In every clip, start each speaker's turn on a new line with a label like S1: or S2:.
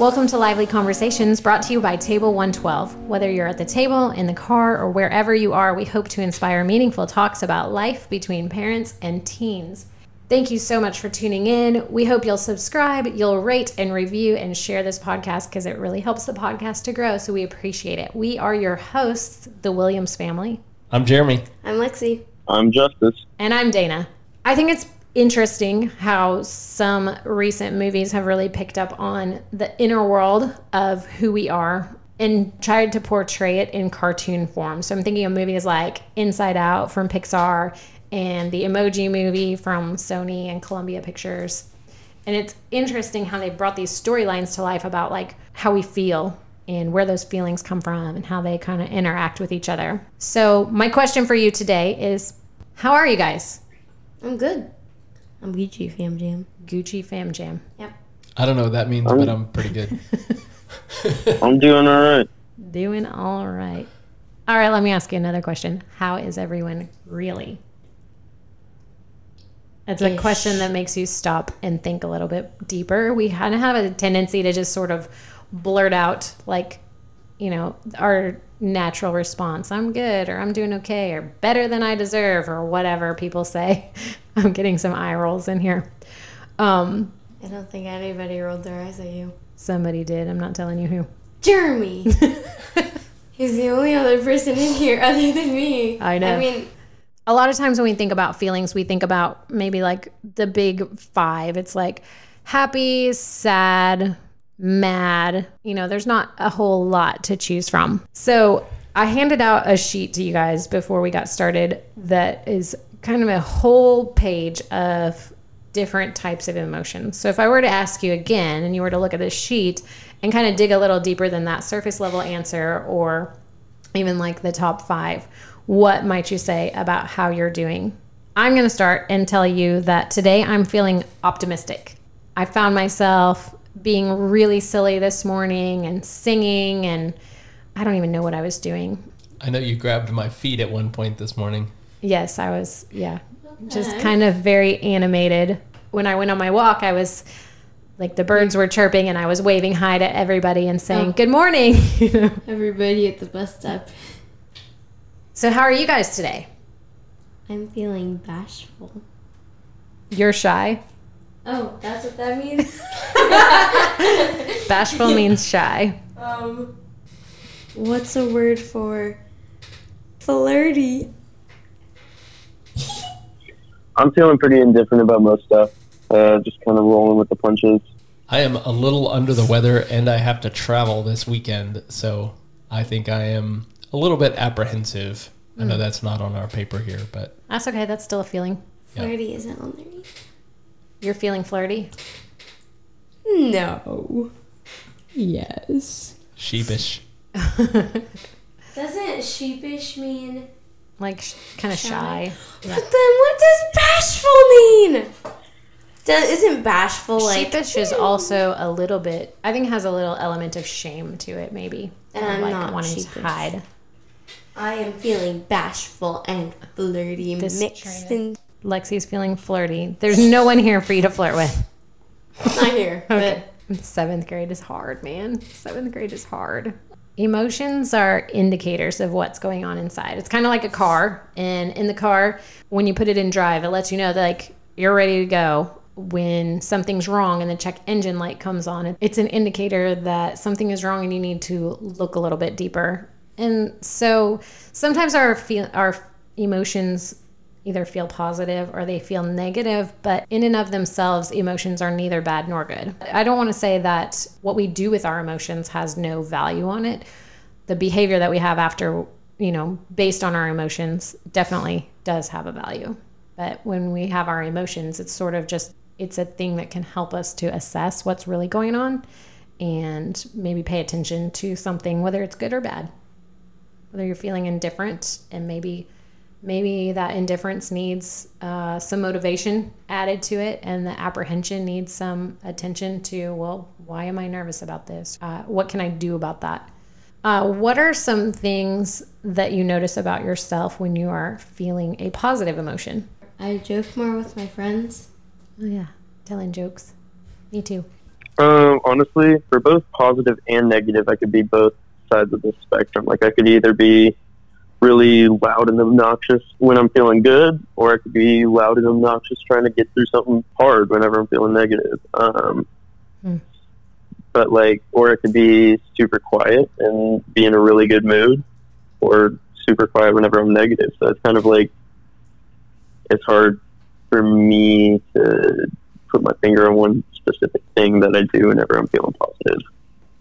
S1: Welcome to Lively Conversations, brought to you by Table 112. Whether you're at the table, in the car, or wherever you are, we hope to inspire meaningful talks about life between parents and teens. Thank you so much for tuning in. We hope you'll subscribe, you'll rate and review and share this podcast because it really helps the podcast to grow. So we appreciate it. We are your hosts, the Williams family,
S2: I'm Jeremy.
S3: I'm Lexi.
S4: I'm Justice.
S1: and I'm Dana. I think it's interesting how some recent movies have really picked up on the inner world of who we are and tried to portray it in cartoon form. So I'm thinking of movies like Inside Out from Pixar and the Emoji movie from Sony and Columbia Pictures. And it's interesting how they brought these storylines to life about like how we feel and where those feelings come from and how they kind of interact with each other. So my question for you today is how are you guys?
S3: I'm good. I'm Gucci Fam Jam.
S1: Gucci Fam Jam.
S3: Yep.
S2: I don't know what that means, but I'm pretty good.
S4: I'm doing all right.
S1: Doing all right. All right, let me ask you another question. How is everyone really? It's a
S3: Ish.
S1: question that makes you stop and think a little bit deeper. We kind of have a tendency to just sort of blurt out, like, you know, our natural response I'm good, or I'm doing okay, or better than I deserve, or whatever people say. I'm getting some eye rolls in here. Um,
S3: I don't think anybody rolled their eyes at you.
S1: somebody did. I'm not telling you who.
S3: Jeremy. He's the only other person in here other than me.
S1: I know.
S3: I mean,
S1: a lot of times when we think about feelings, we think about maybe like the big five. It's like happy, sad, mad. You know, there's not a whole lot to choose from. So I handed out a sheet to you guys before we got started that is kind of a whole page of different types of emotions. So if I were to ask you again and you were to look at this sheet and kind of dig a little deeper than that surface level answer or even like the top five, what might you say about how you're doing? I'm going to start and tell you that today I'm feeling optimistic. I found myself being really silly this morning and singing, and I don't even know what I was doing.
S2: I know you grabbed my feet at one point this morning.
S1: Yes, I was, yeah, just kind of very animated. When I went on my walk, I was like the birds were chirping and I was waving hi to everybody and saying,
S3: Oh.
S1: Good morning.
S3: everybody at the bus stop.
S1: So, how are you guys today?
S3: I'm feeling bashful.
S1: You're shy.
S3: Oh, that's what that means?
S1: Bashful means shy.
S3: um, what's a word for flirty?
S4: I'm feeling pretty indifferent about most stuff. Uh, just kind of rolling with the punches.
S2: I am a little under the weather and I have to travel this weekend, so I think I am a little bit apprehensive. I know that's not on our paper here, but
S1: That's okay. That's still a feeling.
S2: Yeah.
S3: Flirty isn't on there either.
S1: You're feeling flirty.
S3: No. Yes.
S2: sheepish.
S3: Doesn't sheepish mean?
S1: like sh- kind of shy.
S3: But then what does bashful mean? Does, isn't bashful like
S1: Sheepish is hmm. also a little bit. I think has a little element of shame to it, maybe.
S3: And I'm
S1: like
S3: not
S1: wanting
S3: sheepish.
S1: to hide.
S3: I am feeling bashful and flirty
S1: This
S3: mixed in
S1: Lexi's feeling flirty. There's no one here for you to flirt with.
S3: not here.
S1: Okay. Seventh grade is hard, man. Seventh grade is hard. Emotions are indicators of what's going on inside. It's kind of like a car, and in the car, when you put it in drive, it lets you know that like you're ready to go. When something's wrong and the check engine light comes on, it's an indicator that something is wrong and you need to look a little bit deeper. And so sometimes our feel our emotions either feel positive or they feel negative, but in and of themselves, emotions are neither bad nor good. I don't want to say that what we do with our emotions has no value on it. The behavior that we have after, you know, based on our emotions definitely does have a value. But when we have our emotions, it's sort of just it's a thing that can help us to assess what's really going on and maybe pay attention to something whether it's good or bad. Whether you're feeling indifferent and maybe maybe that indifference needs uh, some motivation added to it and the apprehension needs some attention to well why am i nervous about this? Uh, what can i do about that? Uh, what are some things that you notice about yourself when you are feeling a positive emotion?
S3: I joke more with my friends.
S1: oh yeah. Telling jokes. Me too.
S4: Um, honestly, for both positive and negative, I could be both sides of the spectrum. Like I could either be really loud and obnoxious when I'm feeling good, or I could be loud and obnoxious trying to get through something hard whenever I'm feeling negative. Um,
S1: Hmm.
S4: But like, or it could be super quiet and be in a really good mood, or super quiet whenever I'm negative. So it's kind of like it's hard for me to put my finger on one specific thing that I do whenever I'm feeling positive.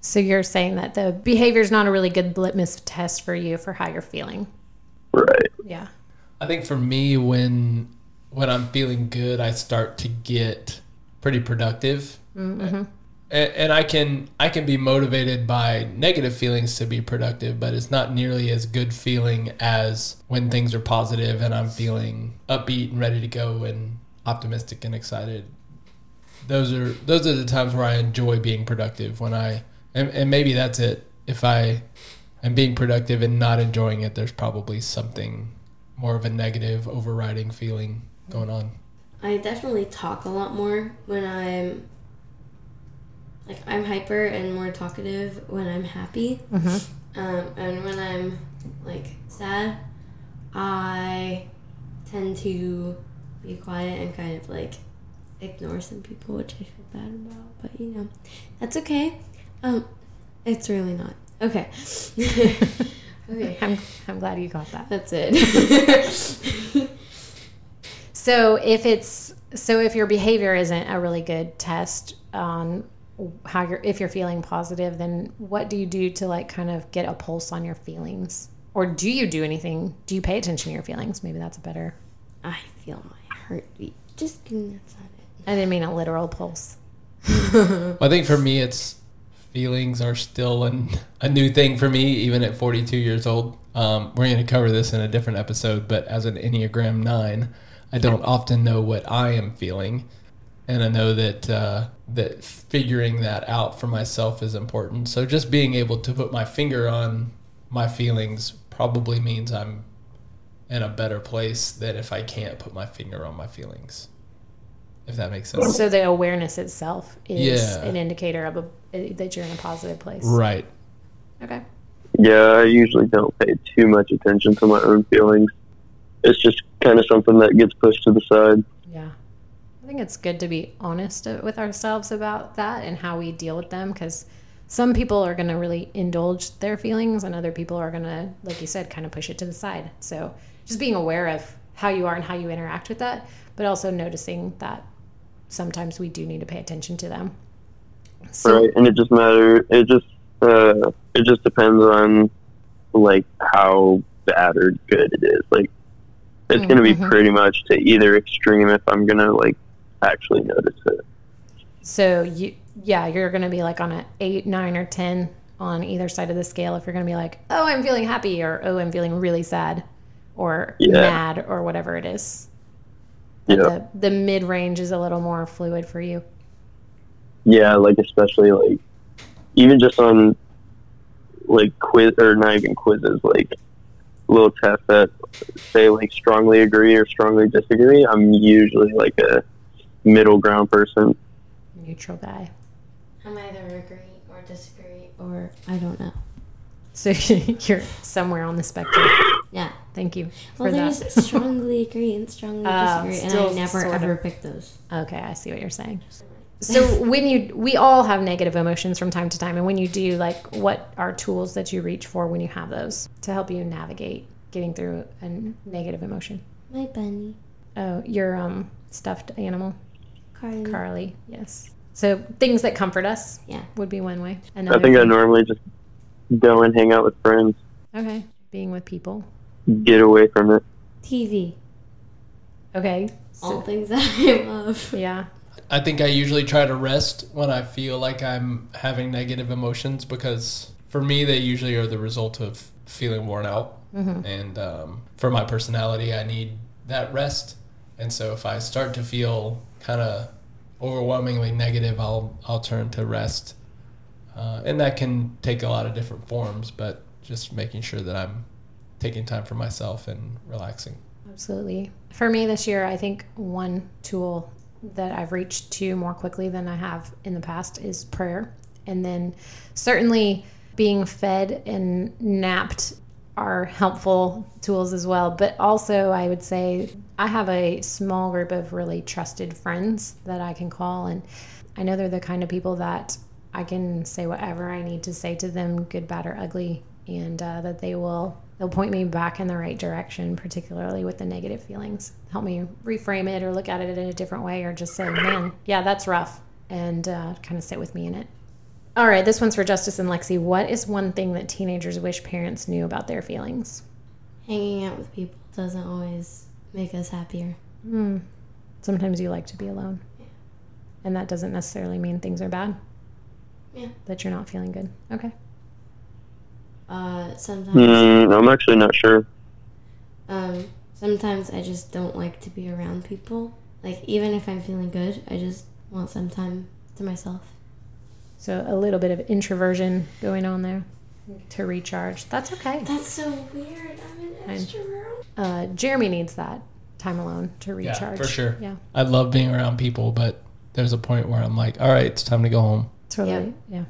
S1: So you're saying that the behavior is not a really good litmus test for you for how you're feeling.
S4: Right.
S1: Yeah.
S2: I think for me, when when I'm feeling good, I start to get pretty productive,
S1: Mm-hmm.
S2: and, and I can I can be motivated by negative feelings to be productive, but it's not nearly as good feeling as when things are positive and I'm feeling upbeat and ready to go and optimistic and excited. Those are those are the times where I enjoy being productive. When I and, and maybe that's it. If I am being productive and not enjoying it, there's probably something more of a negative overriding feeling going on.
S3: I definitely talk a lot more when I'm like I'm hyper and more talkative when I'm happy.
S1: Mm-hmm.
S3: Um, and when I'm like sad, I tend to be quiet and kind of like ignore some people, which I feel bad about. But you know, that's okay. Um, it's really not okay. okay,
S1: I'm, I'm glad you got that.
S3: that's it.
S1: So if it's so if your behavior isn't a really good test on how you're if you're feeling positive, then what do you do to like kind of get a pulse on your feelings? Or do you do anything? Do you pay attention to your feelings? Maybe that's a better.
S3: I feel my heartbeat. Just kidding. That's not it.
S1: I didn't mean a literal pulse.
S2: I think for me, it's feelings are still an, a new thing for me, even at 42 years old. Um, we're going to cover this in a different episode, but as an Enneagram 9, I don't often know what I am feeling. And I know that uh, that figuring that out for myself is important. So just being able to put my finger on my feelings probably means I'm in a better place than if I can't put my finger on my feelings. If that makes sense.
S1: So the awareness itself is
S2: Yeah.
S1: an indicator of a, that you're in a positive place.
S2: Right.
S1: Okay.
S4: Yeah, I usually don't pay too much attention to my own feelings. It's just kind of something that gets pushed to the side.
S1: Yeah. I think it's good to be honest uh, with ourselves about that and how we deal with them because some people are going to really indulge their feelings and other people are going to, like you said, kind of push it to the side. So just being aware of how you are and how you interact with that, but also noticing that sometimes we do need to pay attention to them. So,
S4: right and it just matter it just uh it just depends on like how bad or good it is like it's going to be pretty much to either extreme if i'm going to like actually notice it
S1: So you, yeah, you're going to be like on a eight, nine, or ten on either side of the scale. If you're going to be like, oh, I'm feeling happy, or oh, I'm feeling really sad, or
S4: Yeah.
S1: mad, or whatever it is. But
S4: yeah
S1: the the mid range is a little more fluid for you.
S4: yeah like especially like even just on like quiz or not even quizzes like little tests that say like strongly agree or strongly disagree i'm usually like a middle ground person
S1: Neutral guy.
S3: I'm either agree or disagree or I don't know.
S1: So you're somewhere on the spectrum.
S3: Yeah.
S1: Thank you for
S3: Well,
S1: that.
S3: there's strongly agree and strongly
S1: Oh,
S3: disagree, and I never
S1: sort of.
S3: ever pick those.
S1: Okay, I see what you're saying. So when you we all have negative emotions from time to time and when you do like what are tools that you reach for when you have those to help you navigate getting through a negative emotion?
S3: My bunny,
S1: Oh, your um stuffed animal,
S3: Carly.
S1: Carly. Yes. So things that comfort us
S3: Yeah.
S1: would be one way.
S4: i
S1: Another
S4: think i
S1: thing-
S4: normally just go and hang out with friends
S1: Okay, being with people.
S4: Get away from it
S3: TV.
S1: Okay.
S3: All things that I love.
S1: yeah.
S2: I think I usually try to rest when I feel like I'm having negative emotions because for me, they usually are the result of feeling worn out. And um, for my personality, I need that rest. And so if I start to feel kind of overwhelmingly negative, I'll I'll turn to rest, uh, and that can take a lot of different forms. But just making sure that I'm taking time for myself and relaxing.
S1: Absolutely. For me this year, I think one tool that I've reached to more quickly than I have in the past is prayer. And then certainly being fed and napped are helpful tools as well. But also, I would say I have a small group of really trusted friends that I can call. And I know they're the kind of people that I can say whatever I need to say to them, good, bad, or ugly, and uh, that they will they'll point me back in the right direction, particularly with the negative feelings. Help me reframe it or look at it in a different way, or just say, "Man, yeah, that's rough," and uh, kind of sit with me in it. All right, this one's for Justice and Lexi. What is one thing that teenagers wish parents knew about their feelings?
S3: Hanging out with people doesn't always make us happier.
S1: Hmm. Sometimes you like to be alone, Yeah. and that doesn't necessarily mean things are bad.
S3: Yeah.
S1: That you're not feeling good. Okay.
S3: Uh, sometimes,
S4: Mm, I'm actually not sure.
S3: um, sometimes I just don't like to be around people. Like even if I'm feeling good, I just want some time to myself.
S1: So a little bit of introversion going on there to recharge. That's okay.
S3: That's so weird. I'm an
S1: I'm-
S3: extrovert.
S1: Uh, Jeremy needs that time alone to recharge.
S2: Yeah,
S1: recharge.
S2: for sure.
S1: Yeah,
S2: I love being around people, but there's a point where I'm like, all right, it's time to go home.
S1: totally. Yeah.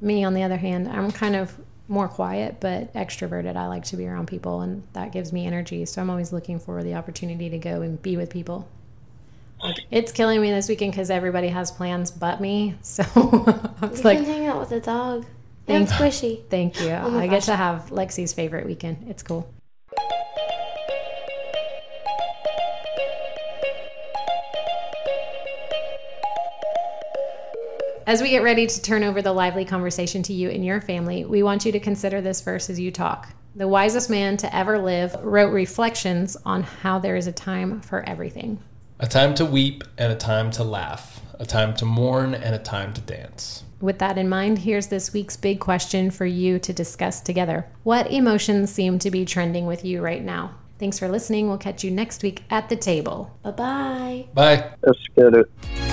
S1: Me, on the other hand, I'm kind of more quiet but extroverted. I like to be around people, and that gives me energy. So I'm always looking for the opportunity to go and be with people. It's killing me this weekend because everybody has plans but me. So I was
S3: You
S1: like,
S3: can hang out with the dog. And
S1: Thank-
S3: squishy.
S1: Thank you.
S3: Oh
S1: I get to have Lexi's favorite weekend. It's cool. As we get ready to turn over the lively conversation to you and your family, we want you to consider this verse as you talk. The wisest man to ever live wrote reflections on how there is a time for everything.
S2: A time to weep and a time to laugh, a time to mourn and a time to dance.
S1: With that in mind, here's this week's big question for you to discuss together. What emotions seem to be trending with you right now? Thanks for listening. We'll catch you next week at the table.
S3: Bye bye.
S2: Bye.
S4: Let's get it.